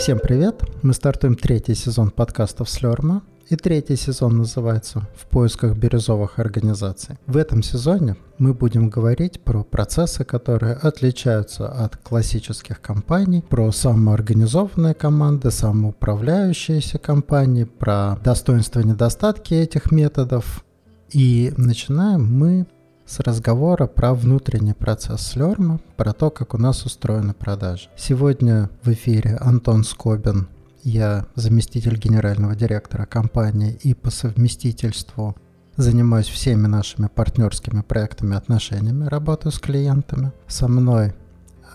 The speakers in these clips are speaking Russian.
Всем привет! Мы стартуем третий сезон подкастов Слерма. И третий сезон называется «В поисках бирюзовых организаций». В этом сезоне мы будем говорить про процессы, которые отличаются от классических компаний, про самоорганизованные команды, самоуправляющиеся компании, про достоинства и недостатки этих методов. И начинаем мы с разговора про внутренний процесс Слерма, про то, как у нас устроены продажи. Сегодня в эфире Антон Скобин, я заместитель генерального директора компании и по совместительству занимаюсь всеми нашими партнерскими проектами, отношениями, работаю с клиентами. Со мной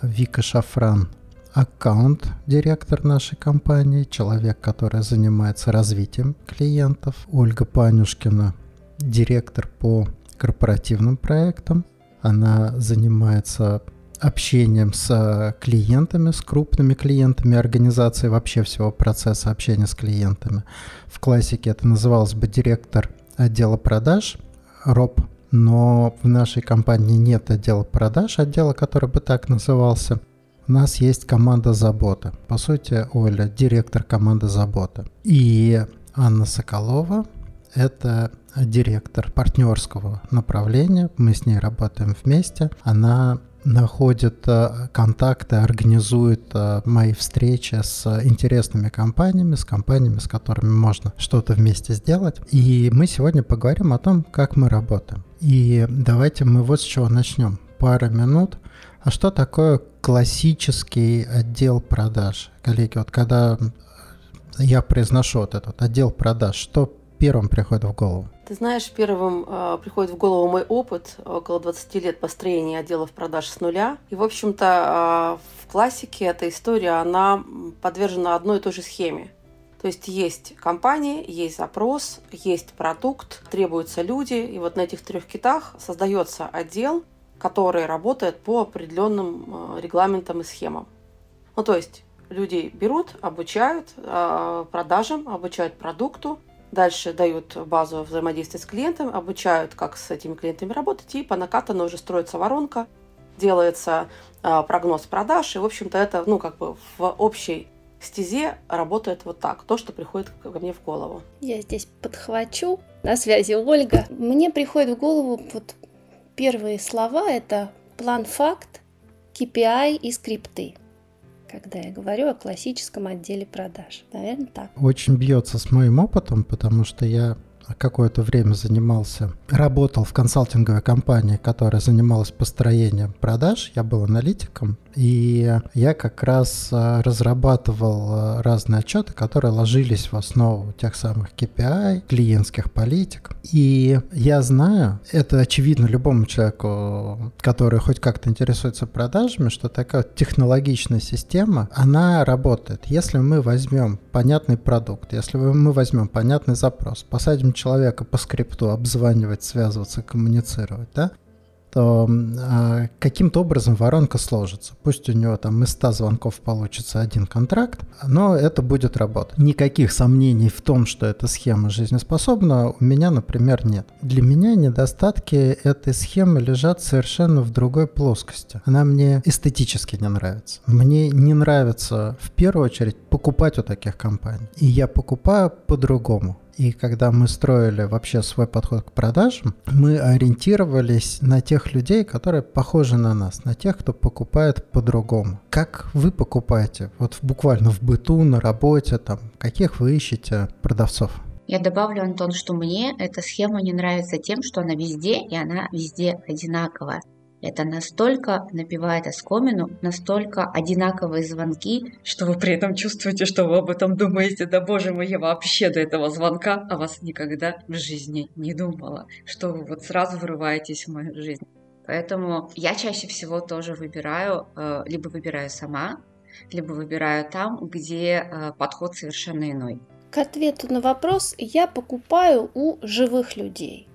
Вика Шафран, аккаунт-директор нашей компании, человек, который занимается развитием клиентов. Ольга Панюшкина, директор по корпоративным проектам. Она занимается общением с э, клиентами, с крупными клиентами организации, вообще всего процесса общения с клиентами. В классике это называлось бы директор отдела продаж, РОП, но в нашей компании нет отдела продаж, отдела, который бы так назывался. У нас есть команда заботы. По сути, Оля – директор команды заботы. И Анна Соколова – это директор партнерского направления. Мы с ней работаем вместе. Она находит э, контакты, организует э, мои встречи с интересными компаниями, с компаниями, с которыми можно что-то вместе сделать. И мы сегодня поговорим о том, как мы работаем. И давайте мы вот с чего начнем. Пара минут. А что такое классический отдел продаж? Коллеги, вот когда я произношу вот этот отдел продаж, что первым приходит в голову? Ты знаешь, первым э, приходит в голову мой опыт, около 20 лет построения отделов продаж с нуля. И, в общем-то, э, в классике эта история, она подвержена одной и той же схеме. То есть есть компания, есть запрос, есть продукт, требуются люди, и вот на этих трех китах создается отдел, который работает по определенным регламентам и схемам. Ну, то есть людей берут, обучают продажам, обучают продукту, Дальше дают базу взаимодействия с клиентом, обучают, как с этими клиентами работать, и по накатанной уже строится воронка, делается э, прогноз продаж, и, в общем-то, это, ну, как бы в общей стезе работает вот так, то, что приходит ко мне в голову. Я здесь подхвачу. На связи Ольга. Мне приходит в голову вот первые слова – это план-факт, KPI и скрипты когда я говорю о классическом отделе продаж. Наверное, так. Очень бьется с моим опытом, потому что я какое-то время занимался, работал в консалтинговой компании, которая занималась построением продаж. Я был аналитиком, и я как раз а, разрабатывал а, разные отчеты, которые ложились в основу тех самых KPI, клиентских политик. И я знаю, это очевидно любому человеку, который хоть как-то интересуется продажами, что такая технологичная система, она работает. Если мы возьмем понятный продукт, если мы возьмем понятный запрос, посадим человека по скрипту обзванивать, связываться, коммуницировать, да, то э, каким-то образом воронка сложится. Пусть у него там из 100 звонков получится один контракт, но это будет работать. Никаких сомнений в том, что эта схема жизнеспособна, у меня, например, нет. Для меня недостатки этой схемы лежат совершенно в другой плоскости. Она мне эстетически не нравится. Мне не нравится в первую очередь покупать у таких компаний. И я покупаю по-другому. И когда мы строили вообще свой подход к продажам, мы ориентировались на тех людей, которые похожи на нас, на тех, кто покупает по-другому. Как вы покупаете? Вот буквально в быту, на работе, там, каких вы ищете продавцов? Я добавлю, Антон, что мне эта схема не нравится тем, что она везде, и она везде одинаковая. Это настолько напивает оскомину, настолько одинаковые звонки, что вы при этом чувствуете, что вы об этом думаете. Да боже мой, я вообще до этого звонка о вас никогда в жизни не думала. Что вы вот сразу вырываетесь в мою жизнь. Поэтому я чаще всего тоже выбираю, э, либо выбираю сама, либо выбираю там, где э, подход совершенно иной. К ответу на вопрос я покупаю у живых людей.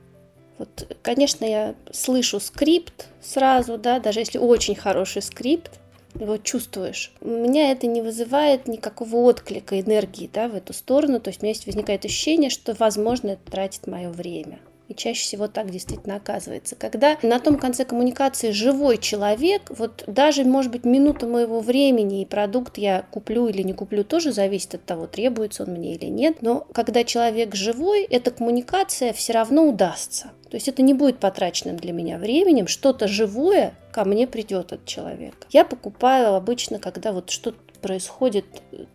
Вот, конечно, я слышу скрипт сразу, да, даже если очень хороший скрипт, его чувствуешь. У меня это не вызывает никакого отклика энергии да, в эту сторону. То есть у меня есть возникает ощущение, что, возможно, это тратит мое время. И чаще всего так действительно оказывается. Когда на том конце коммуникации живой человек, вот даже, может быть, минута моего времени и продукт я куплю или не куплю, тоже зависит от того, требуется он мне или нет. Но когда человек живой, эта коммуникация все равно удастся. То есть это не будет потраченным для меня временем, что-то живое ко мне придет от человека. Я покупаю обычно, когда вот что-то происходит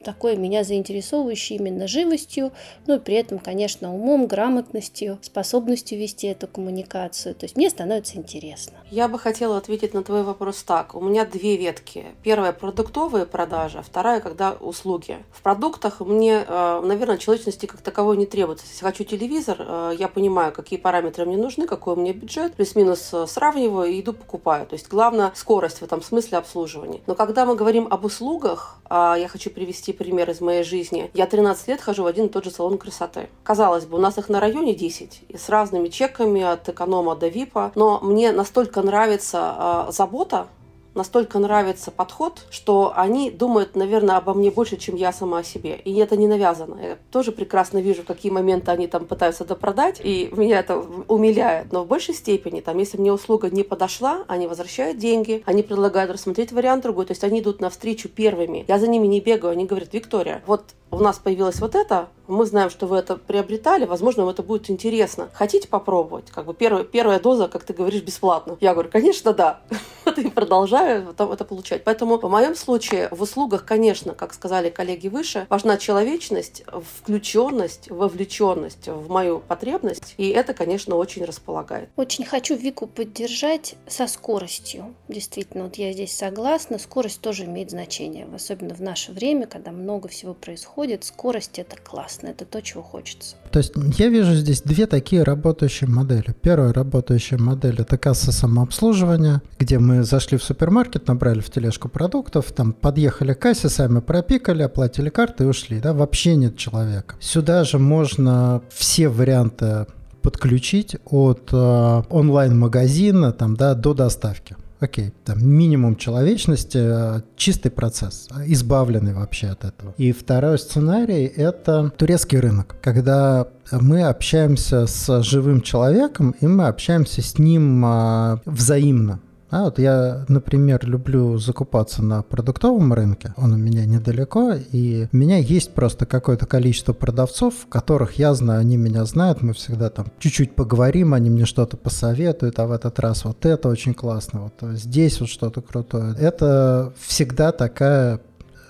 такое меня заинтересовывающее именно живостью, ну и при этом, конечно, умом, грамотностью, способностью вести эту коммуникацию. То есть мне становится интересно. Я бы хотела ответить на твой вопрос так. У меня две ветки. Первая – продуктовые продажи, а вторая – когда услуги. В продуктах мне, э, наверное, человечности как таковой не требуется. Если хочу телевизор, э, я понимаю, какие параметры мне нужны, какой у меня бюджет, плюс-минус э, сравниваю и иду покупаю. То есть главное скорость в этом смысле обслуживания. Но когда мы говорим об услугах, я хочу привести пример из моей жизни. Я 13 лет хожу в один и тот же салон красоты. Казалось бы, у нас их на районе 10, и с разными чеками от эконома до випа, но мне настолько нравится э, забота настолько нравится подход, что они думают, наверное, обо мне больше, чем я сама о себе. И это не навязано. Я тоже прекрасно вижу, какие моменты они там пытаются допродать, и меня это умиляет. Но в большей степени, там, если мне услуга не подошла, они возвращают деньги, они предлагают рассмотреть вариант другой, то есть они идут навстречу первыми. Я за ними не бегаю, они говорят, Виктория, вот у нас появилось вот это, мы знаем, что вы это приобретали, возможно, вам это будет интересно. Хотите попробовать? Как бы первая, первая доза, как ты говоришь, бесплатно. Я говорю, конечно, да. Вот и продолжаю это получать. Поэтому в моем случае в услугах, конечно, как сказали коллеги выше, важна человечность, включенность, вовлеченность в мою потребность. И это, конечно, очень располагает. Очень хочу Вику поддержать со скоростью. Действительно, вот я здесь согласна. Скорость тоже имеет значение, особенно в наше время, когда много всего происходит. Скорость – это класс классно, это то, чего хочется. То есть я вижу здесь две такие работающие модели. Первая работающая модель – это касса самообслуживания, где мы зашли в супермаркет, набрали в тележку продуктов, там подъехали к кассе, сами пропикали, оплатили карты и ушли. Да? Вообще нет человека. Сюда же можно все варианты подключить от э, онлайн-магазина там, да, до доставки окей, там минимум человечности, э, чистый процесс, избавленный вообще от этого. И второй сценарий – это турецкий рынок, когда мы общаемся с живым человеком, и мы общаемся с ним а, взаимно. А вот я, например, люблю закупаться на продуктовом рынке, он у меня недалеко, и у меня есть просто какое-то количество продавцов, которых я знаю, они меня знают, мы всегда там чуть-чуть поговорим, они мне что-то посоветуют, а в этот раз вот это очень классно, вот здесь вот что-то крутое. Это всегда такая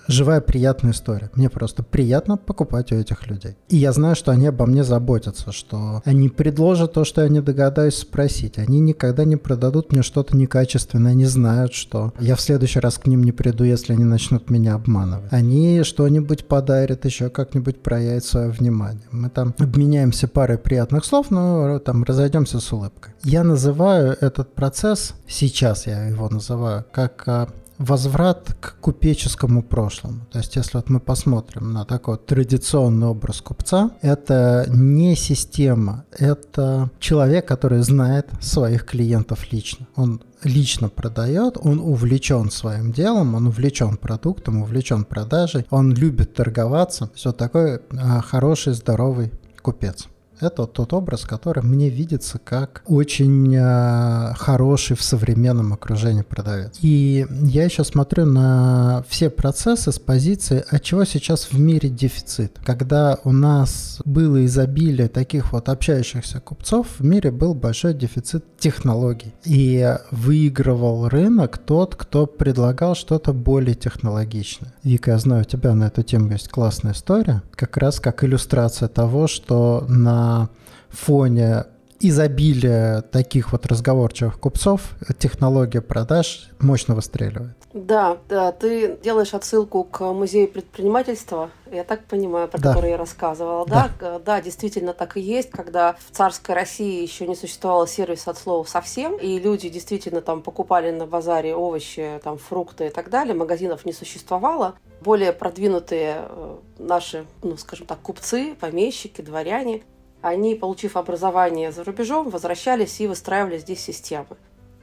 живая приятная история. Мне просто приятно покупать у этих людей. И я знаю, что они обо мне заботятся, что они предложат то, что я не догадаюсь спросить. Они никогда не продадут мне что-то некачественное, они знают, что я в следующий раз к ним не приду, если они начнут меня обманывать. Они что-нибудь подарят, еще как-нибудь проявят свое внимание. Мы там обменяемся парой приятных слов, но там разойдемся с улыбкой. Я называю этот процесс, сейчас я его называю, как а, возврат к купеческому прошлому. То есть, если вот мы посмотрим на такой традиционный образ купца, это не система, это человек, который знает своих клиентов лично. Он лично продает, он увлечен своим делом, он увлечен продуктом, увлечен продажей, он любит торговаться. Все такой а, хороший, здоровый купец. Это тот образ, который мне видится как очень э, хороший в современном окружении продавец. И я еще смотрю на все процессы с позиции, от чего сейчас в мире дефицит. Когда у нас было изобилие таких вот общающихся купцов, в мире был большой дефицит технологий. И выигрывал рынок тот, кто предлагал что-то более технологичное. Вика, я знаю, у тебя на эту тему есть классная история, как раз как иллюстрация того, что на фоне изобилия таких вот разговорчивых купцов технология продаж мощно выстреливает. Да, да, ты делаешь отсылку к музею предпринимательства, я так понимаю, про да. который я рассказывала. Да. да, да, действительно так и есть, когда в царской России еще не существовало сервиса от слова совсем, и люди действительно там покупали на базаре овощи, там фрукты и так далее, магазинов не существовало. Более продвинутые э, наши, ну, скажем так, купцы, помещики, дворяне, они, получив образование за рубежом, возвращались и выстраивали здесь системы.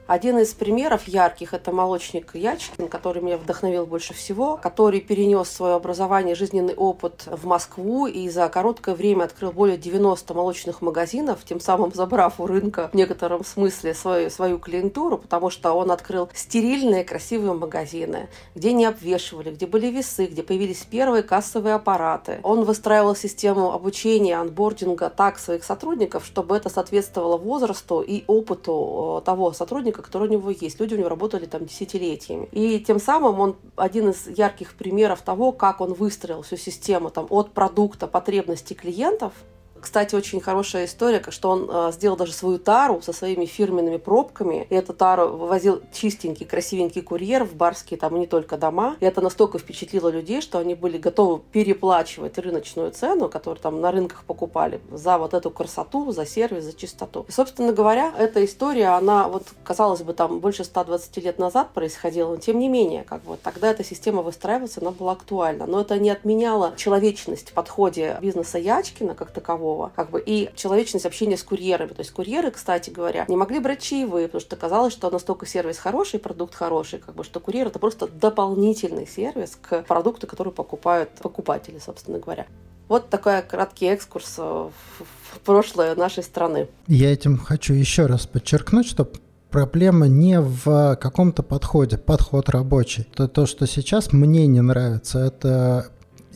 Один из примеров ярких – это молочник Ячкин, который меня вдохновил больше всего, который перенес свое образование, жизненный опыт в Москву и за короткое время открыл более 90 молочных магазинов, тем самым забрав у рынка в некотором смысле свою, свою клиентуру, потому что он открыл стерильные, красивые магазины, где не обвешивали, где были весы, где появились первые кассовые аппараты. Он выстраивал систему обучения, анбординга так своих сотрудников, чтобы это соответствовало возрасту и опыту э, того сотрудника, сотрудника, который у него есть. Люди у него работали там десятилетиями. И тем самым он один из ярких примеров того, как он выстроил всю систему там, от продукта потребностей клиентов кстати, очень хорошая история, что он э, сделал даже свою тару со своими фирменными пробками. И эту тару вывозил чистенький, красивенький курьер в барские там не только дома. И это настолько впечатлило людей, что они были готовы переплачивать рыночную цену, которую там на рынках покупали, за вот эту красоту, за сервис, за чистоту. И, собственно говоря, эта история, она вот, казалось бы, там больше 120 лет назад происходила, но тем не менее, как бы тогда эта система выстраивалась, она была актуальна. Но это не отменяло человечность в подходе бизнеса Ячкина как такового, такого. Как бы, и человечность общения с курьерами. То есть курьеры, кстати говоря, не могли брать чаевые, потому что казалось, что настолько сервис хороший, продукт хороший, как бы, что курьер это просто дополнительный сервис к продукту, который покупают покупатели, собственно говоря. Вот такой краткий экскурс в прошлое нашей страны. Я этим хочу еще раз подчеркнуть, что проблема не в каком-то подходе, подход рабочий. То, то, что сейчас мне не нравится, это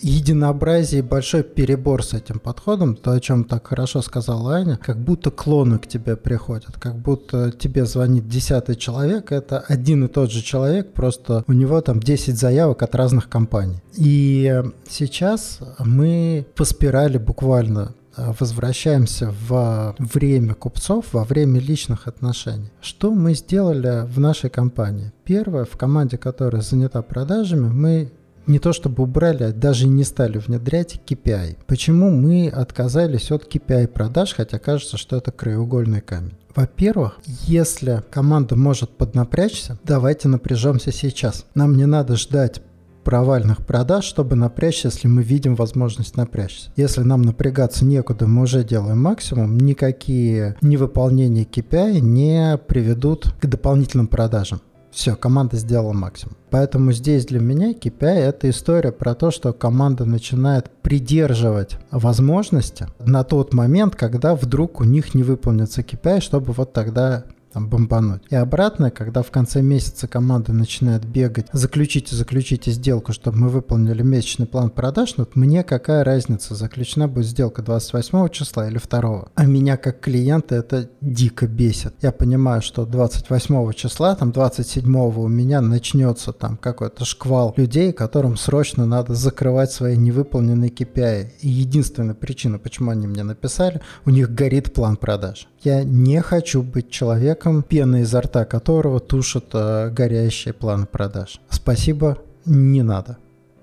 единообразие и большой перебор с этим подходом, то, о чем так хорошо сказала Аня, как будто клоны к тебе приходят, как будто тебе звонит десятый человек, это один и тот же человек, просто у него там 10 заявок от разных компаний. И сейчас мы по спирали буквально э, возвращаемся в время купцов, во время личных отношений. Что мы сделали в нашей компании? Первое, в команде, которая занята продажами, мы не то чтобы убрали, а даже не стали внедрять KPI. Почему мы отказались от KPI продаж, хотя кажется, что это краеугольный камень? Во-первых, если команда может поднапрячься, давайте напряжемся сейчас. Нам не надо ждать провальных продаж, чтобы напрячься, если мы видим возможность напрячься. Если нам напрягаться некуда, мы уже делаем максимум, никакие невыполнения KPI не приведут к дополнительным продажам. Все, команда сделала максимум. Поэтому здесь для меня KPI это история про то, что команда начинает придерживать возможности на тот момент, когда вдруг у них не выполнится KPI, чтобы вот тогда там, бомбануть. И обратно, когда в конце месяца команда начинает бегать, заключите, заключите сделку, чтобы мы выполнили месячный план продаж, ну, вот мне какая разница, заключена будет сделка 28 числа или 2. А меня как клиента это дико бесит. Я понимаю, что 28 числа, там 27 у меня начнется там какой-то шквал людей, которым срочно надо закрывать свои невыполненные KPI. И единственная причина, почему они мне написали, у них горит план продаж. Я не хочу быть человеком, пена изо рта которого тушат э, горящие планы продаж. Спасибо, не надо.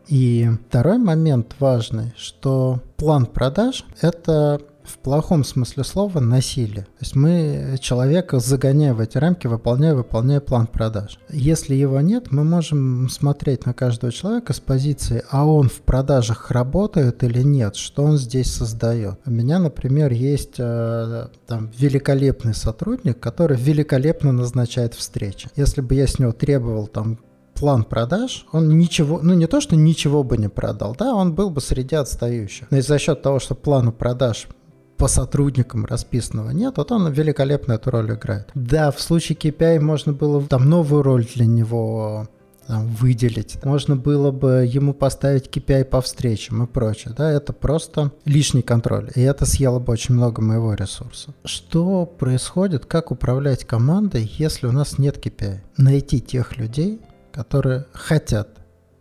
И второй момент важный, что план продаж – это в плохом смысле слова насилие. То есть мы человека загоняем в эти рамки, выполняя, выполняя план продаж. Если его нет, мы можем смотреть на каждого человека с позиции, а он в продажах работает или нет, что он здесь создает. У меня, например, есть э, там великолепный сотрудник, который великолепно назначает встречи. Если бы я с него требовал там план продаж, он ничего, ну не то, что ничего бы не продал, да, он был бы среди отстающих. Но и за счет того, что плану продаж по сотрудникам расписанного нет, вот он великолепно эту роль играет. Да, в случае KPI можно было там новую роль для него там, выделить. Можно было бы ему поставить KPI по встречам и прочее. Да, это просто лишний контроль. И это съело бы очень много моего ресурса. Что происходит, как управлять командой, если у нас нет KPI? Найти тех людей, которые хотят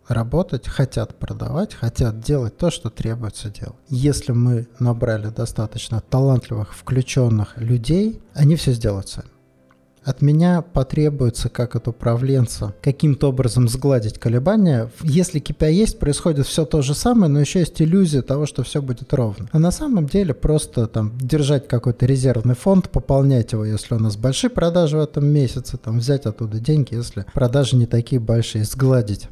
работать, хотят продавать, хотят делать то, что требуется делать. Если мы набрали достаточно талантливых, включенных людей, они все сделают сами. От меня потребуется, как от управленца, каким-то образом сгладить колебания. Если KPI есть, происходит все то же самое, но еще есть иллюзия того, что все будет ровно. А на самом деле просто там держать какой-то резервный фонд, пополнять его, если у нас большие продажи в этом месяце, там взять оттуда деньги, если продажи не такие большие, сгладить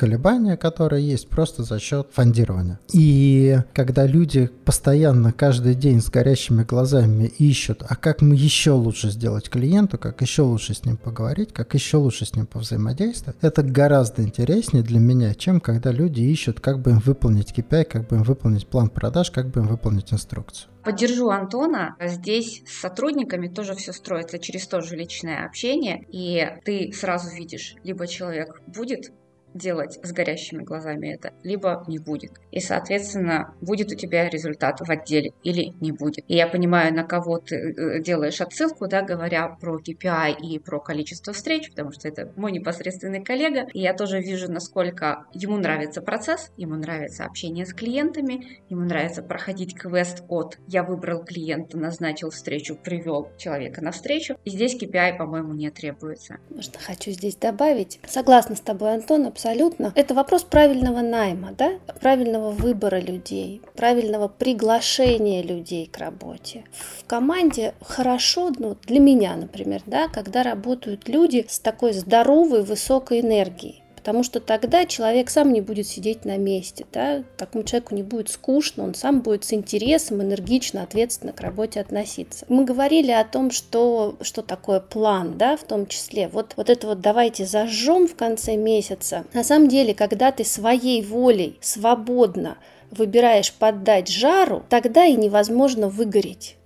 колебания, которые есть просто за счет фондирования. И когда люди постоянно каждый день с горящими глазами ищут, а как мы еще лучше сделать клиенту, как еще лучше с ним поговорить, как еще лучше с ним повзаимодействовать, это гораздо интереснее для меня, чем когда люди ищут, как бы им выполнить KPI, как бы им выполнить план продаж, как бы им выполнить инструкцию. Поддержу Антона. Здесь с сотрудниками тоже все строится через то же личное общение, и ты сразу видишь, либо человек будет делать с горящими глазами это, либо не будет. И, соответственно, будет у тебя результат в отделе или не будет. И я понимаю, на кого ты э, делаешь отсылку, да, говоря про KPI и про количество встреч, потому что это мой непосредственный коллега, и я тоже вижу, насколько ему нравится процесс, ему нравится общение с клиентами, ему нравится проходить квест от «я выбрал клиента, назначил встречу, привел человека на встречу», и здесь KPI, по-моему, не требуется. Можно хочу здесь добавить. Согласна с тобой, Антон, абсолютно. Это вопрос правильного найма, да? правильного выбора людей, правильного приглашения людей к работе. В команде хорошо, ну, для меня, например, да, когда работают люди с такой здоровой, высокой энергией потому что тогда человек сам не будет сидеть на месте, да, такому человеку не будет скучно, он сам будет с интересом, энергично, ответственно к работе относиться. Мы говорили о том, что, что такое план, да, в том числе. Вот, вот это вот давайте зажжем в конце месяца. На самом деле, когда ты своей волей свободно выбираешь поддать жару, тогда и невозможно выгореть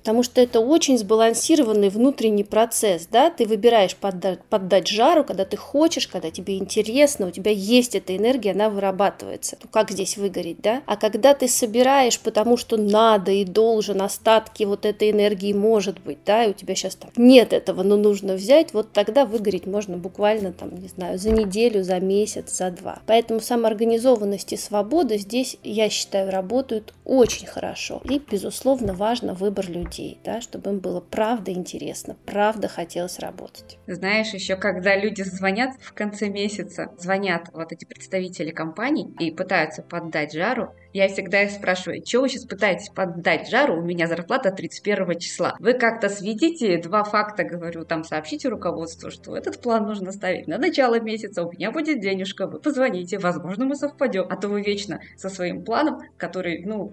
потому что это очень сбалансированный внутренний процесс, да, ты выбираешь поддать, поддать жару, когда ты хочешь, когда тебе интересно, у тебя есть эта энергия, она вырабатывается. Ну, как здесь выгореть, да? А когда ты собираешь, потому что надо и должен, остатки вот этой энергии может быть, да, и у тебя сейчас там нет этого, но нужно взять, вот тогда выгореть можно буквально там, не знаю, за неделю, за месяц, за два. Поэтому самоорганизованность и свобода здесь, я считаю, работают очень хорошо. И, безусловно, важно выбор людей людей, да, чтобы им было правда интересно, правда хотелось работать. Знаешь, еще когда люди звонят в конце месяца, звонят вот эти представители компаний и пытаются поддать жару, я всегда их спрашиваю, что вы сейчас пытаетесь поддать жару, у меня зарплата 31 числа. Вы как-то сведите два факта, говорю, там сообщите руководству, что этот план нужно ставить на начало месяца, у меня будет денежка, вы позвоните, возможно, мы совпадем. А то вы вечно со своим планом, который, ну,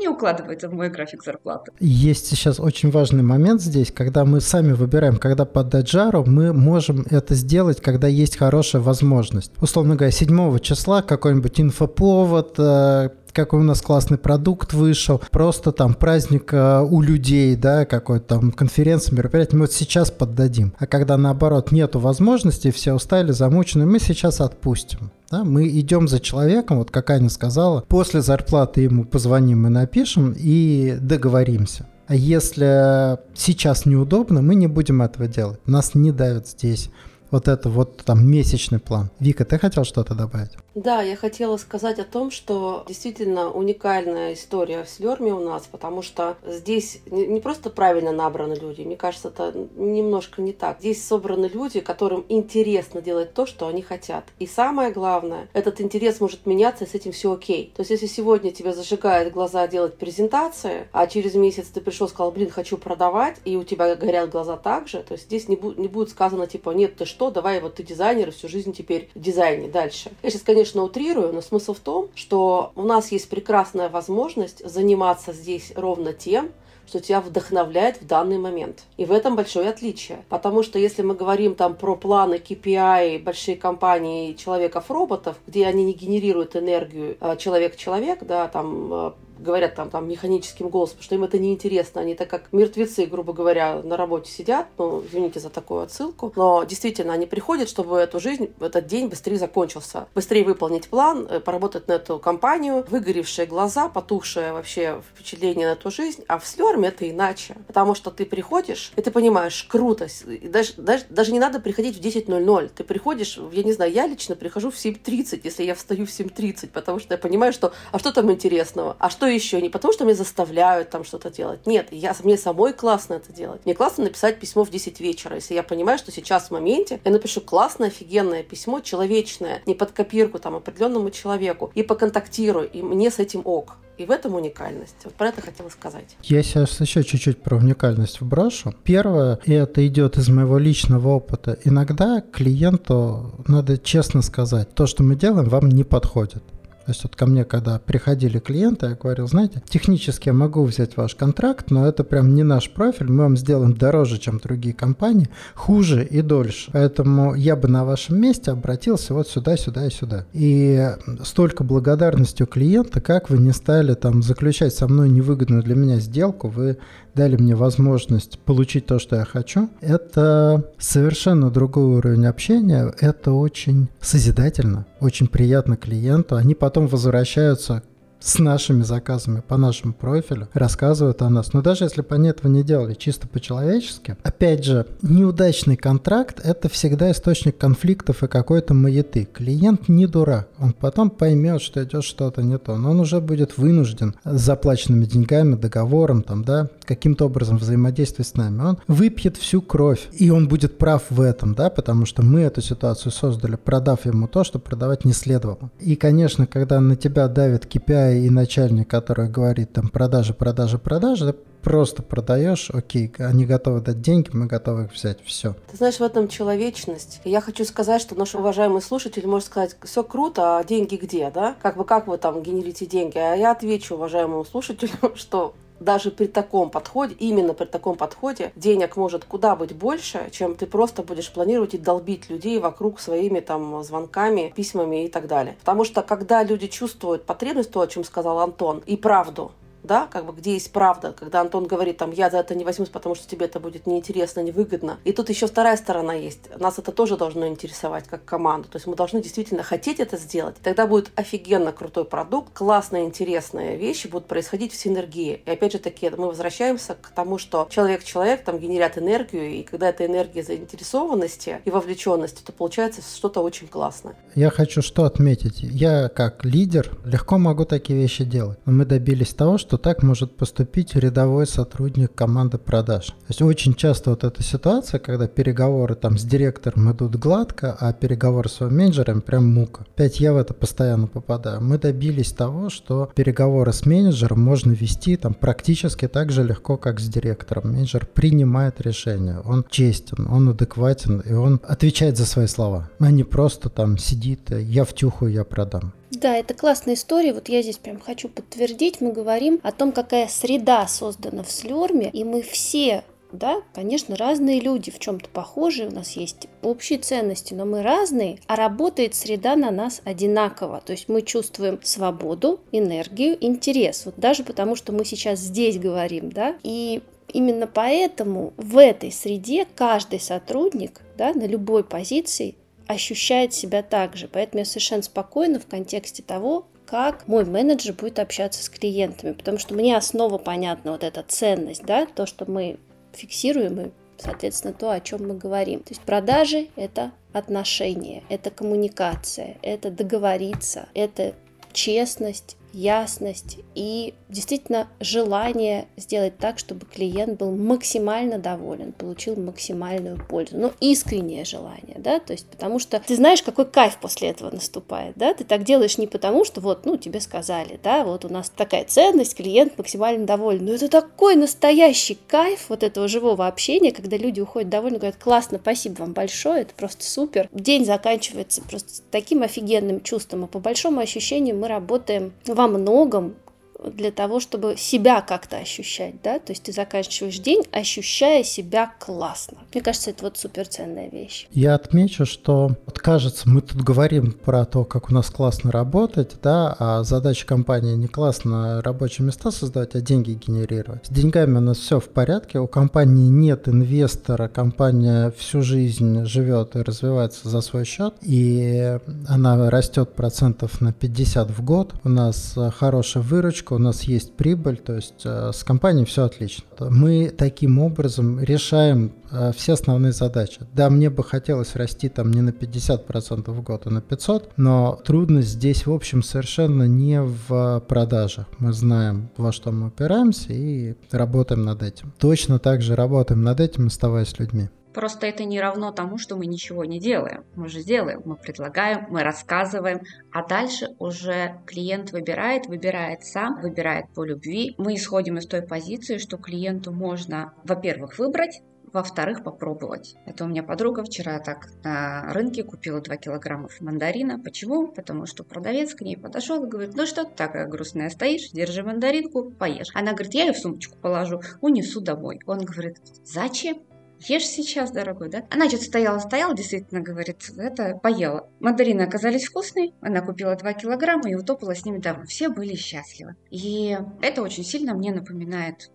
не укладывается в мой график зарплаты. Есть сейчас очень важный момент здесь, когда мы сами выбираем, когда поддать жару, мы можем это сделать, когда есть хорошая возможность. Условно говоря, 7 числа какой-нибудь инфоповод, э, какой у нас классный продукт вышел, просто там праздник э, у людей, да, какой-то там конференция, мероприятие, мы вот сейчас поддадим. А когда наоборот нету возможности, все устали, замучены, мы сейчас отпустим. Да, мы идем за человеком, вот как Аня сказала, после зарплаты ему позвоним и напишем и договоримся. А если сейчас неудобно, мы не будем этого делать. Нас не давят здесь вот это вот там месячный план. Вика, ты хотел что-то добавить? Да, я хотела сказать о том, что действительно уникальная история в Слерме у нас, потому что здесь не просто правильно набраны люди, мне кажется, это немножко не так. Здесь собраны люди, которым интересно делать то, что они хотят. И самое главное, этот интерес может меняться, и с этим все окей. То есть, если сегодня тебе зажигает глаза делать презентации, а через месяц ты пришел и сказал, блин, хочу продавать, и у тебя горят глаза так же, то есть здесь не, бу- не будет сказано, типа, нет, ты что, давай вот ты дизайнер, всю жизнь теперь дизайне дальше. Я сейчас, конечно, утрирую, но смысл в том, что у нас есть прекрасная возможность заниматься здесь ровно тем, что тебя вдохновляет в данный момент. И в этом большое отличие. Потому что если мы говорим там про планы KPI, большие компании человеков-роботов, где они не генерируют энергию а человек-человек, да, там а, говорят там, там механическим голосом, что им это неинтересно. Они так как мертвецы, грубо говоря, на работе сидят, ну, извините за такую отсылку, но действительно они приходят, чтобы эту жизнь, этот день быстрее закончился. Быстрее выполнить план, э, поработать на эту компанию, выгоревшие глаза, потухшее вообще впечатление на эту жизнь. А в слерме это иначе. Потому что ты приходишь, и ты понимаешь, круто. И даже, даже, даже не надо приходить в 10.00. Ты приходишь, я не знаю, я лично прихожу в 7.30, если я встаю в 7.30, потому что я понимаю, что а что там интересного? А что еще? Не потому, что меня заставляют там что-то делать. Нет, я, мне самой классно это делать. Мне классно написать письмо в 10 вечера. Если я понимаю, что сейчас в моменте я напишу классное, офигенное письмо, человечное, не под копирку там определенному человеку, и поконтактирую, и мне с этим ок. И в этом уникальность. Вот про это хотела сказать. Я сейчас еще чуть-чуть про уникальность вброшу. Первое, и это идет из моего личного опыта. Иногда клиенту, надо честно сказать, то, что мы делаем, вам не подходит. То есть вот ко мне, когда приходили клиенты, я говорил, знаете, технически я могу взять ваш контракт, но это прям не наш профиль, мы вам сделаем дороже, чем другие компании, хуже и дольше. Поэтому я бы на вашем месте обратился вот сюда, сюда и сюда. И столько благодарности у клиента, как вы не стали там заключать со мной невыгодную для меня сделку, вы дали мне возможность получить то, что я хочу, это совершенно другой уровень общения, это очень созидательно, очень приятно клиенту. Они потом возвращаются с нашими заказами по нашему профилю, рассказывают о нас. Но даже если бы они этого не делали чисто по-человечески, опять же, неудачный контракт – это всегда источник конфликтов и какой-то маяты. Клиент не дурак, он потом поймет, что идет что-то не то, но он уже будет вынужден с заплаченными деньгами, договором, там, да, каким-то образом взаимодействовать с нами. Он выпьет всю кровь, и он будет прав в этом, да, потому что мы эту ситуацию создали, продав ему то, что продавать не следовало. И, конечно, когда на тебя давит KPI и начальник, который говорит там продажи, продажи, продажи, просто продаешь, окей, они готовы дать деньги, мы готовы их взять, все. Ты знаешь, в этом человечность. Я хочу сказать, что наш уважаемый слушатель может сказать, все круто, а деньги где, да? Как вы, как вы там генерите деньги? А я отвечу уважаемому слушателю, что даже при таком подходе, именно при таком подходе, денег может куда быть больше, чем ты просто будешь планировать и долбить людей вокруг своими там звонками, письмами и так далее. Потому что когда люди чувствуют потребность, то, о чем сказал Антон, и правду, да, как бы где есть правда, когда Антон говорит, там, я за это не возьмусь, потому что тебе это будет неинтересно, невыгодно. И тут еще вторая сторона есть. Нас это тоже должно интересовать как команду. То есть мы должны действительно хотеть это сделать. Тогда будет офигенно крутой продукт, классные, интересные вещи будут происходить в синергии. И опять же таки, мы возвращаемся к тому, что человек-человек там генерят энергию, и когда эта энергия заинтересованности и вовлеченности, то получается что-то очень классное. Я хочу что отметить. Я как лидер легко могу такие вещи делать. Но мы добились того, что что так может поступить рядовой сотрудник команды продаж. То есть очень часто вот эта ситуация, когда переговоры там с директором идут гладко, а переговоры с своим менеджером прям мука. Опять я в это постоянно попадаю. Мы добились того, что переговоры с менеджером можно вести там практически так же легко, как с директором. Менеджер принимает решение, он честен, он адекватен, и он отвечает за свои слова, а не просто там сидит, я втюхаю, я продам. Да, это классная история. Вот я здесь прям хочу подтвердить. Мы говорим о том, какая среда создана в Слерме, и мы все да, конечно, разные люди в чем-то похожи, у нас есть общие ценности, но мы разные, а работает среда на нас одинаково. То есть мы чувствуем свободу, энергию, интерес. Вот даже потому, что мы сейчас здесь говорим, да, и именно поэтому в этой среде каждый сотрудник да, на любой позиции ощущает себя так же. Поэтому я совершенно спокойна в контексте того, как мой менеджер будет общаться с клиентами, потому что мне основа понятна вот эта ценность, да, то, что мы фиксируем и, соответственно, то, о чем мы говорим. То есть продажи – это отношения, это коммуникация, это договориться, это честность, ясность и действительно желание сделать так, чтобы клиент был максимально доволен, получил максимальную пользу. Но искреннее желание, да, то есть потому что ты знаешь, какой кайф после этого наступает, да, ты так делаешь не потому, что вот, ну, тебе сказали, да, вот у нас такая ценность, клиент максимально доволен. Но это такой настоящий кайф вот этого живого общения, когда люди уходят довольны, говорят, классно, спасибо вам большое, это просто супер. День заканчивается просто таким офигенным чувством, а по большому ощущению мы работаем во многом для того, чтобы себя как-то ощущать, да, то есть ты заканчиваешь день, ощущая себя классно. Мне кажется, это вот суперценная вещь. Я отмечу, что, вот кажется, мы тут говорим про то, как у нас классно работать, да, а задача компании не классно рабочие места создавать, а деньги генерировать. С деньгами у нас все в порядке, у компании нет инвестора, компания всю жизнь живет и развивается за свой счет, и она растет процентов на 50 в год, у нас хорошая выручка, выручка, у нас есть прибыль, то есть э, с компанией все отлично. Мы таким образом решаем э, все основные задачи. Да, мне бы хотелось расти там не на 50% в год, а на 500, но трудность здесь, в общем, совершенно не в продажах. Мы знаем, во что мы упираемся и работаем над этим. Точно так же работаем над этим, оставаясь людьми. Просто это не равно тому, что мы ничего не делаем. Мы же делаем, мы предлагаем, мы рассказываем, а дальше уже клиент выбирает, выбирает сам, выбирает по любви. Мы исходим из той позиции, что клиенту можно, во-первых, выбрать, во-вторых, попробовать. Это у меня подруга вчера так на рынке купила 2 килограмма мандарина. Почему? Потому что продавец к ней подошел и говорит, ну что ты такая грустная стоишь, держи мандаринку, поешь. Она говорит, я ее в сумочку положу, унесу домой. Он говорит, зачем? Ешь сейчас, дорогой, да? Она что-то стояла-стояла, действительно, говорит, это поела. Мандарины оказались вкусные, она купила 2 килограмма и утопила с ними домой. Все были счастливы. И это очень сильно мне напоминает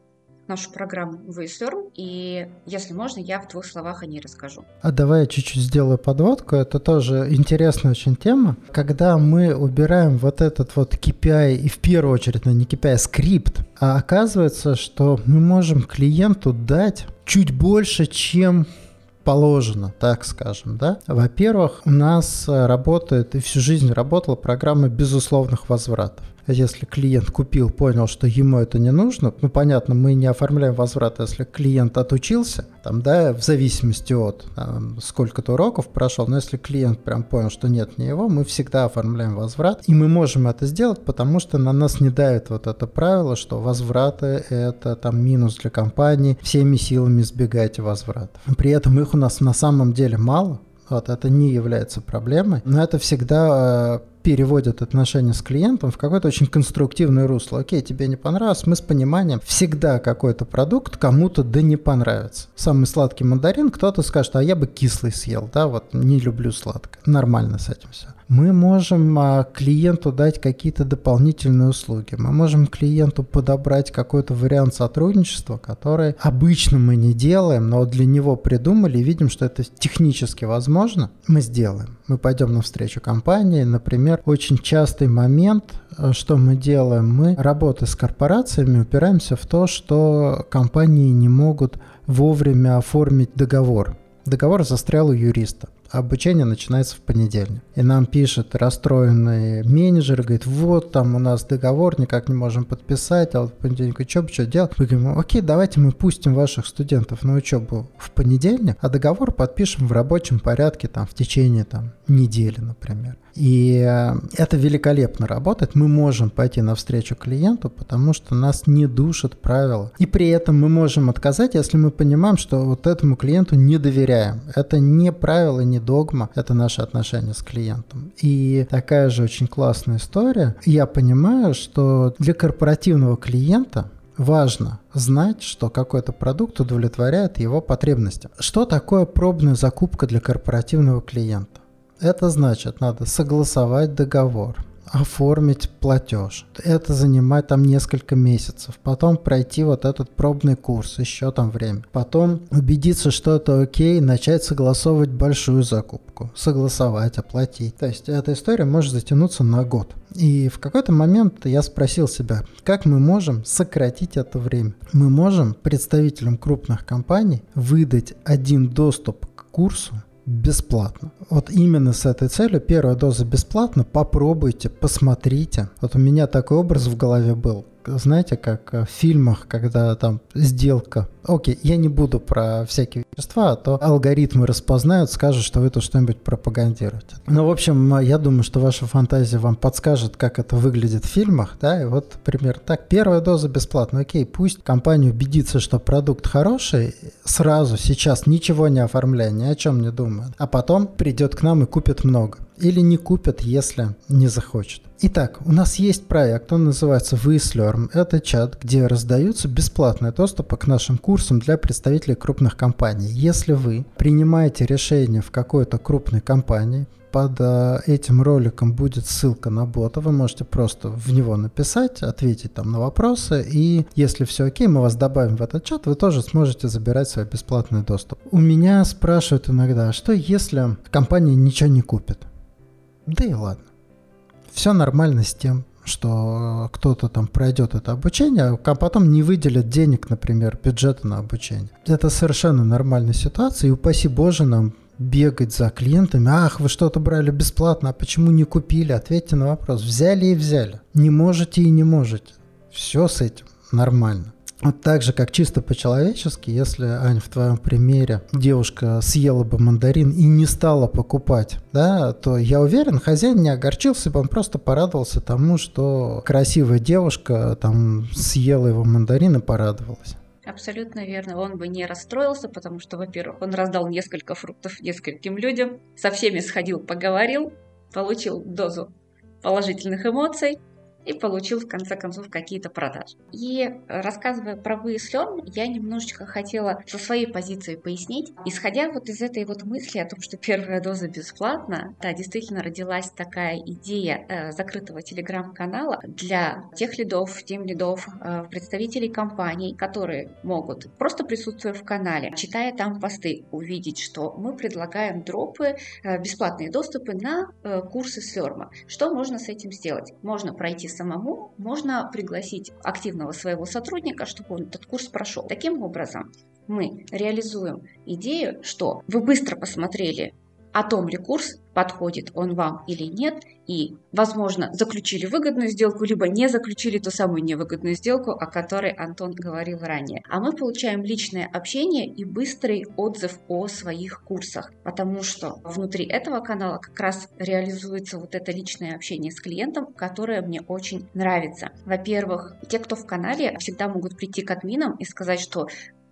нашу программу VSERM, и, если можно, я в двух словах о ней расскажу. А давай я чуть-чуть сделаю подводку, это тоже интересная очень тема. Когда мы убираем вот этот вот KPI, и в первую очередь, ну, не KPI, а скрипт, а оказывается, что мы можем клиенту дать чуть больше, чем положено, так скажем, да. Во-первых, у нас работает и всю жизнь работала программа безусловных возвратов. Если клиент купил, понял, что ему это не нужно, ну, понятно, мы не оформляем возврат, если клиент отучился, там, да, в зависимости от сколько-то уроков прошел, но если клиент прям понял, что нет, не его, мы всегда оформляем возврат, и мы можем это сделать, потому что на нас не давит вот это правило, что возвраты это там минус для компании, всеми силами избегайте возвратов. При этом их у нас на самом деле мало, вот, это не является проблемой, но это всегда э, переводят отношения с клиентом в какое-то очень конструктивное русло. Окей, тебе не понравилось, мы с пониманием. Всегда какой-то продукт кому-то да не понравится. Самый сладкий мандарин, кто-то скажет, а я бы кислый съел, да, вот не люблю сладкое. Нормально с этим все мы можем а, клиенту дать какие-то дополнительные услуги. Мы можем клиенту подобрать какой-то вариант сотрудничества, который обычно мы не делаем, но для него придумали и видим, что это технически возможно, мы сделаем. Мы пойдем навстречу компании. Например, очень частый момент, а, что мы делаем, мы, работая с корпорациями, упираемся в то, что компании не могут вовремя оформить договор. Договор застрял у юриста обучение начинается в понедельник. И нам пишет расстроенный менеджер, говорит, вот там у нас договор, никак не можем подписать, а вот в понедельник учебу что делать? Мы говорим, окей, давайте мы пустим ваших студентов на учебу в понедельник, а договор подпишем в рабочем порядке там в течение там недели, например. И э, это великолепно работает. Мы можем пойти навстречу клиенту, потому что нас не душат правила. И при этом мы можем отказать, если мы понимаем, что вот этому клиенту не доверяем. Это не правило, не догма, это наше отношение с клиентом. И такая же очень классная история. Я понимаю, что для корпоративного клиента важно знать, что какой-то продукт удовлетворяет его потребностям. Что такое пробная закупка для корпоративного клиента? Это значит, надо согласовать договор, оформить платеж. Это занимает там несколько месяцев. Потом пройти вот этот пробный курс, еще там время. Потом убедиться, что это окей, начать согласовывать большую закупку. Согласовать, оплатить. То есть эта история может затянуться на год. И в какой-то момент я спросил себя, как мы можем сократить это время. Мы можем представителям крупных компаний выдать один доступ к курсу бесплатно. Вот именно с этой целью первая доза бесплатно. Попробуйте, посмотрите. Вот у меня такой образ в голове был знаете, как в фильмах, когда там сделка. Окей, я не буду про всякие вещества, а то алгоритмы распознают, скажут, что вы тут что-нибудь пропагандируете. Ну, в общем, я думаю, что ваша фантазия вам подскажет, как это выглядит в фильмах, да, и вот, например, так, первая доза бесплатно, окей, пусть компания убедится, что продукт хороший, сразу, сейчас, ничего не оформляя, ни о чем не думая, а потом придет к нам и купит много. Или не купят, если не захочет. Итак, у нас есть проект, он называется VSLearn. Это чат, где раздаются бесплатные доступы к нашим курсам для представителей крупных компаний. Если вы принимаете решение в какой-то крупной компании, под э, этим роликом будет ссылка на бота, вы можете просто в него написать, ответить там на вопросы, и если все окей, мы вас добавим в этот чат, вы тоже сможете забирать свой бесплатный доступ. У меня спрашивают иногда, а что если компания ничего не купит? Да и ладно все нормально с тем. что кто-то там пройдет это обучение, а потом не выделят денег, например, бюджета на обучение. Это совершенно нормальная ситуация, и упаси Боже нам бегать за клиентами. Ах, вы что-то брали бесплатно, а почему не купили? Ответьте на вопрос. Взяли и взяли. Не можете и не можете. Все с этим нормально. Вот так же, как чисто по-человечески, если, Аня, в твоем примере девушка съела бы мандарин и не стала покупать, да, то я уверен, хозяин не огорчился бы, он просто порадовался тому, что красивая девушка там съела его мандарин и порадовалась. Абсолютно верно. Он бы не расстроился, потому что, во-первых, он раздал несколько фруктов нескольким людям, со всеми сходил, поговорил, получил дозу положительных эмоций, и получил в конце концов какие-то продажи. И рассказывая про выяслен, я немножечко хотела со своей позиции пояснить. Исходя вот из этой вот мысли о том, что первая доза бесплатна, да, действительно родилась такая идея э, закрытого телеграм-канала для тех лидов, тем лидов, э, представителей компаний, которые могут, просто присутствуя в канале, читая там посты, увидеть, что мы предлагаем дропы, э, бесплатные доступы на э, курсы Слерма. Что можно с этим сделать? Можно пройти самому, можно пригласить активного своего сотрудника, чтобы он этот курс прошел. Таким образом, мы реализуем идею, что вы быстро посмотрели о том ли курс подходит он вам или нет, и, возможно, заключили выгодную сделку, либо не заключили ту самую невыгодную сделку, о которой Антон говорил ранее. А мы получаем личное общение и быстрый отзыв о своих курсах, потому что внутри этого канала как раз реализуется вот это личное общение с клиентом, которое мне очень нравится. Во-первых, те, кто в канале, всегда могут прийти к админам и сказать, что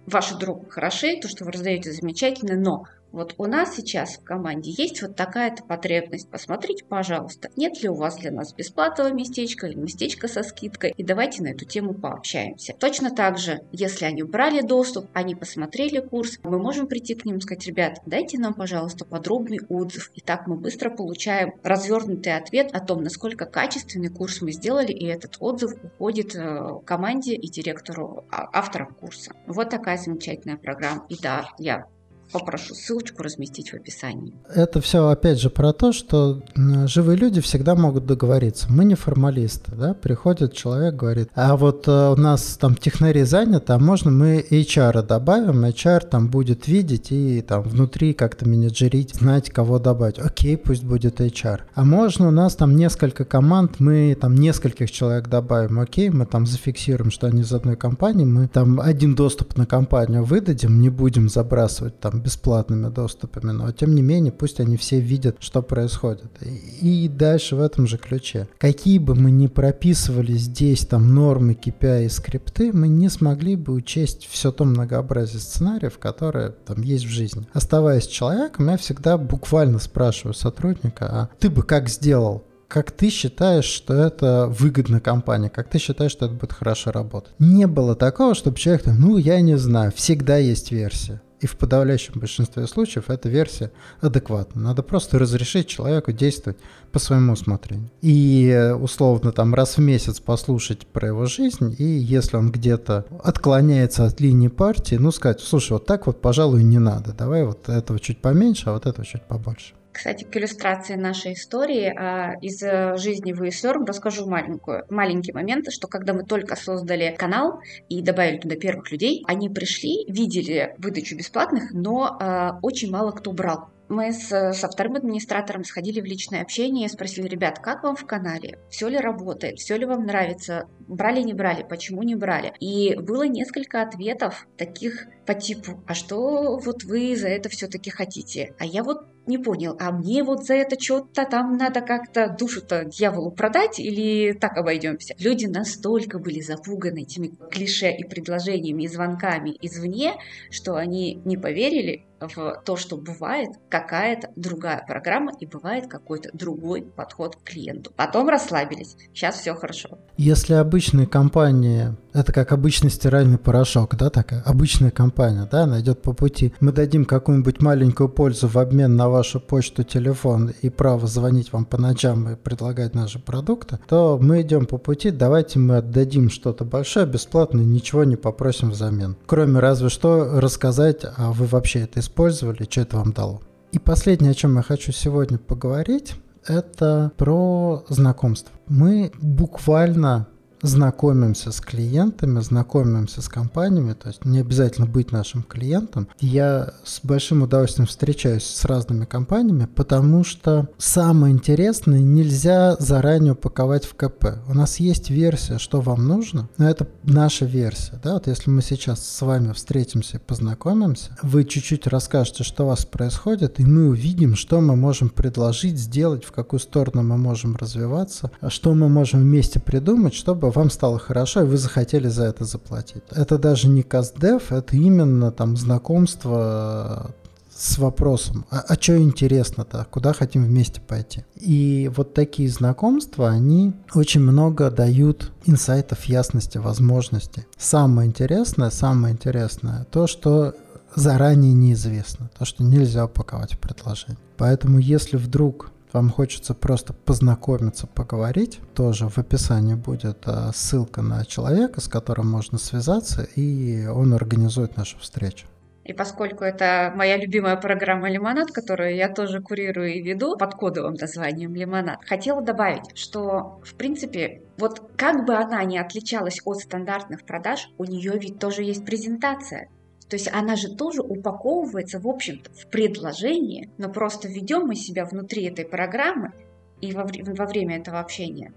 ваши дропы хороши, то, что вы раздаете, замечательно, но вот у нас сейчас в команде есть вот такая-то потребность. Посмотрите, пожалуйста, нет ли у вас для нас бесплатного местечка или местечко со скидкой, и давайте на эту тему пообщаемся. Точно так же, если они брали доступ, они посмотрели курс, мы можем прийти к ним и сказать, ребят, дайте нам, пожалуйста, подробный отзыв. И так мы быстро получаем развернутый ответ о том, насколько качественный курс мы сделали, и этот отзыв уходит э, команде и директору, а, авторам курса. Вот такая замечательная программа. И да, я попрошу ссылочку разместить в описании. Это все опять же про то, что живые люди всегда могут договориться. Мы не формалисты, да? Приходит человек, говорит, а вот э, у нас там технари заняты, а можно мы HR добавим, HR там будет видеть и там внутри как-то менеджерить, знать, кого добавить. Окей, пусть будет HR. А можно у нас там несколько команд, мы там нескольких человек добавим. Окей, мы там зафиксируем, что они из одной компании, мы там один доступ на компанию выдадим, не будем забрасывать там бесплатными доступами, но тем не менее пусть они все видят, что происходит. И дальше в этом же ключе. Какие бы мы ни прописывали здесь там нормы, KPI и скрипты, мы не смогли бы учесть все то многообразие сценариев, которые там есть в жизни. Оставаясь человеком, я всегда буквально спрашиваю сотрудника, а ты бы как сделал? как ты считаешь, что это выгодно компании, как ты считаешь, что это будет хорошо работать. Не было такого, чтобы человек, ну, я не знаю, всегда есть версия. И в подавляющем большинстве случаев эта версия адекватна. Надо просто разрешить человеку действовать по своему усмотрению. И условно там раз в месяц послушать про его жизнь, и если он где-то отклоняется от линии партии, ну сказать, слушай, вот так вот, пожалуй, не надо. Давай вот этого чуть поменьше, а вот этого чуть побольше. Кстати, к иллюстрации нашей истории а, из э, жизни в ESLerm расскажу маленькую, маленький момент, что когда мы только создали канал и добавили туда первых людей, они пришли, видели выдачу бесплатных, но а, очень мало кто брал. Мы с, со вторым администратором сходили в личное общение и спросили, ребят, как вам в канале? Все ли работает? Все ли вам нравится? Брали, не брали? Почему не брали? И было несколько ответов таких по типу, а что вот вы за это все-таки хотите? А я вот не понял, а мне вот за это что-то там надо как-то душу-то дьяволу продать или так обойдемся? Люди настолько были запуганы этими клише и предложениями и звонками извне, что они не поверили в то, что бывает какая-то другая программа и бывает какой-то другой подход к клиенту. Потом расслабились. Сейчас все хорошо. Если обычная компания, это как обычный стиральный порошок, да, такая обычная компания, да, она идет по пути, мы дадим какую-нибудь маленькую пользу в обмен на вашу почту, телефон и право звонить вам по ночам и предлагать наши продукты, то мы идем по пути, давайте мы отдадим что-то большое, бесплатно, ничего не попросим взамен. Кроме разве что рассказать, а вы вообще это использовали, что это вам дало. И последнее, о чем я хочу сегодня поговорить, это про знакомство. Мы буквально знакомимся с клиентами, знакомимся с компаниями, то есть не обязательно быть нашим клиентом. Я с большим удовольствием встречаюсь с разными компаниями, потому что самое интересное нельзя заранее упаковать в КП. У нас есть версия, что вам нужно, но это наша версия. Да? Вот если мы сейчас с вами встретимся и познакомимся, вы чуть-чуть расскажете, что у вас происходит, и мы увидим, что мы можем предложить, сделать, в какую сторону мы можем развиваться, что мы можем вместе придумать, чтобы вам стало хорошо, и вы захотели за это заплатить. Это даже не каздев, это именно там знакомство с вопросом, а, а что интересно-то, куда хотим вместе пойти. И вот такие знакомства, они очень много дают инсайтов, ясности, возможностей. Самое интересное, самое интересное, то, что заранее неизвестно, то, что нельзя упаковать в предложение. Поэтому если вдруг вам хочется просто познакомиться, поговорить, тоже в описании будет а, ссылка на человека, с которым можно связаться, и он организует нашу встречу. И поскольку это моя любимая программа «Лимонад», которую я тоже курирую и веду под кодовым названием «Лимонад», хотела добавить, что, в принципе, вот как бы она ни отличалась от стандартных продаж, у нее ведь тоже есть презентация. То есть она же тоже упаковывается, в общем-то, в предложение, но просто ведем мы себя внутри этой программы и во, во время этого общения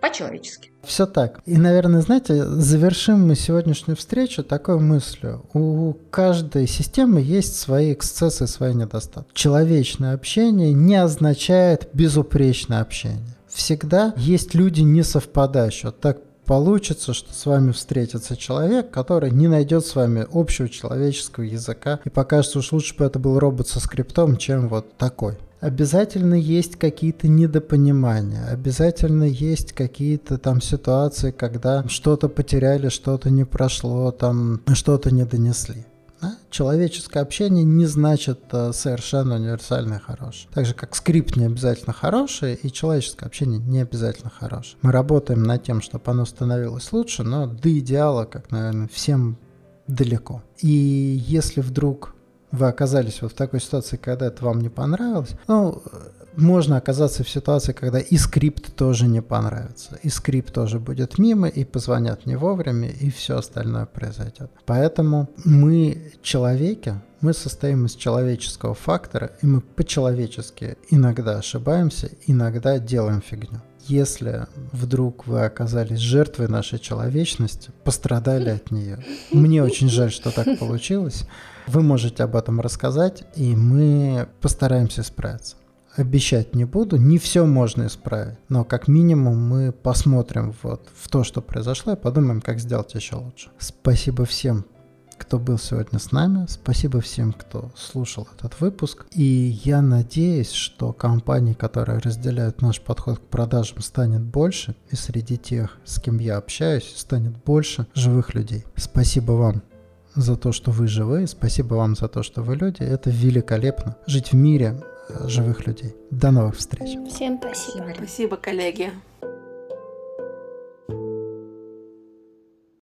по-человечески. Все так. И, наверное, знаете, завершим мы сегодняшнюю встречу такой мыслью. У каждой системы есть свои эксцессы, свои недостатки. Человечное общение не означает безупречное общение. Всегда есть люди не совпадающие. Вот так получится, что с вами встретится человек, который не найдет с вами общего человеческого языка, и покажется уж лучше бы это был робот со скриптом, чем вот такой. Обязательно есть какие-то недопонимания, обязательно есть какие-то там ситуации, когда что-то потеряли, что-то не прошло, там что-то не донесли. Да? Человеческое общение не значит э, совершенно универсально и хорошее. Так же, как скрипт не обязательно хороший, и человеческое общение не обязательно хорошее. Мы работаем над тем, чтобы оно становилось лучше, но до идеала, как, наверное, всем далеко. И если вдруг вы оказались вот в такой ситуации, когда это вам не понравилось, ну, можно оказаться в ситуации, когда и скрипт тоже не понравится, и скрипт тоже будет мимо, и позвонят не вовремя, и все остальное произойдет. Поэтому мы человеки, мы состоим из человеческого фактора, и мы по-человечески иногда ошибаемся, иногда делаем фигню. Если вдруг вы оказались жертвой нашей человечности, пострадали от нее, мне очень жаль, что так получилось, вы можете об этом рассказать, и мы постараемся справиться обещать не буду, не все можно исправить, но как минимум мы посмотрим вот в то, что произошло, и подумаем, как сделать еще лучше. Спасибо всем, кто был сегодня с нами. Спасибо всем, кто слушал этот выпуск. И я надеюсь, что компаний, которые разделяют наш подход к продажам, станет больше. И среди тех, с кем я общаюсь, станет больше живых людей. Спасибо вам за то, что вы живы. Спасибо вам за то, что вы люди. Это великолепно. Жить в мире живых людей. До новых встреч. Всем спасибо. Спасибо, коллеги.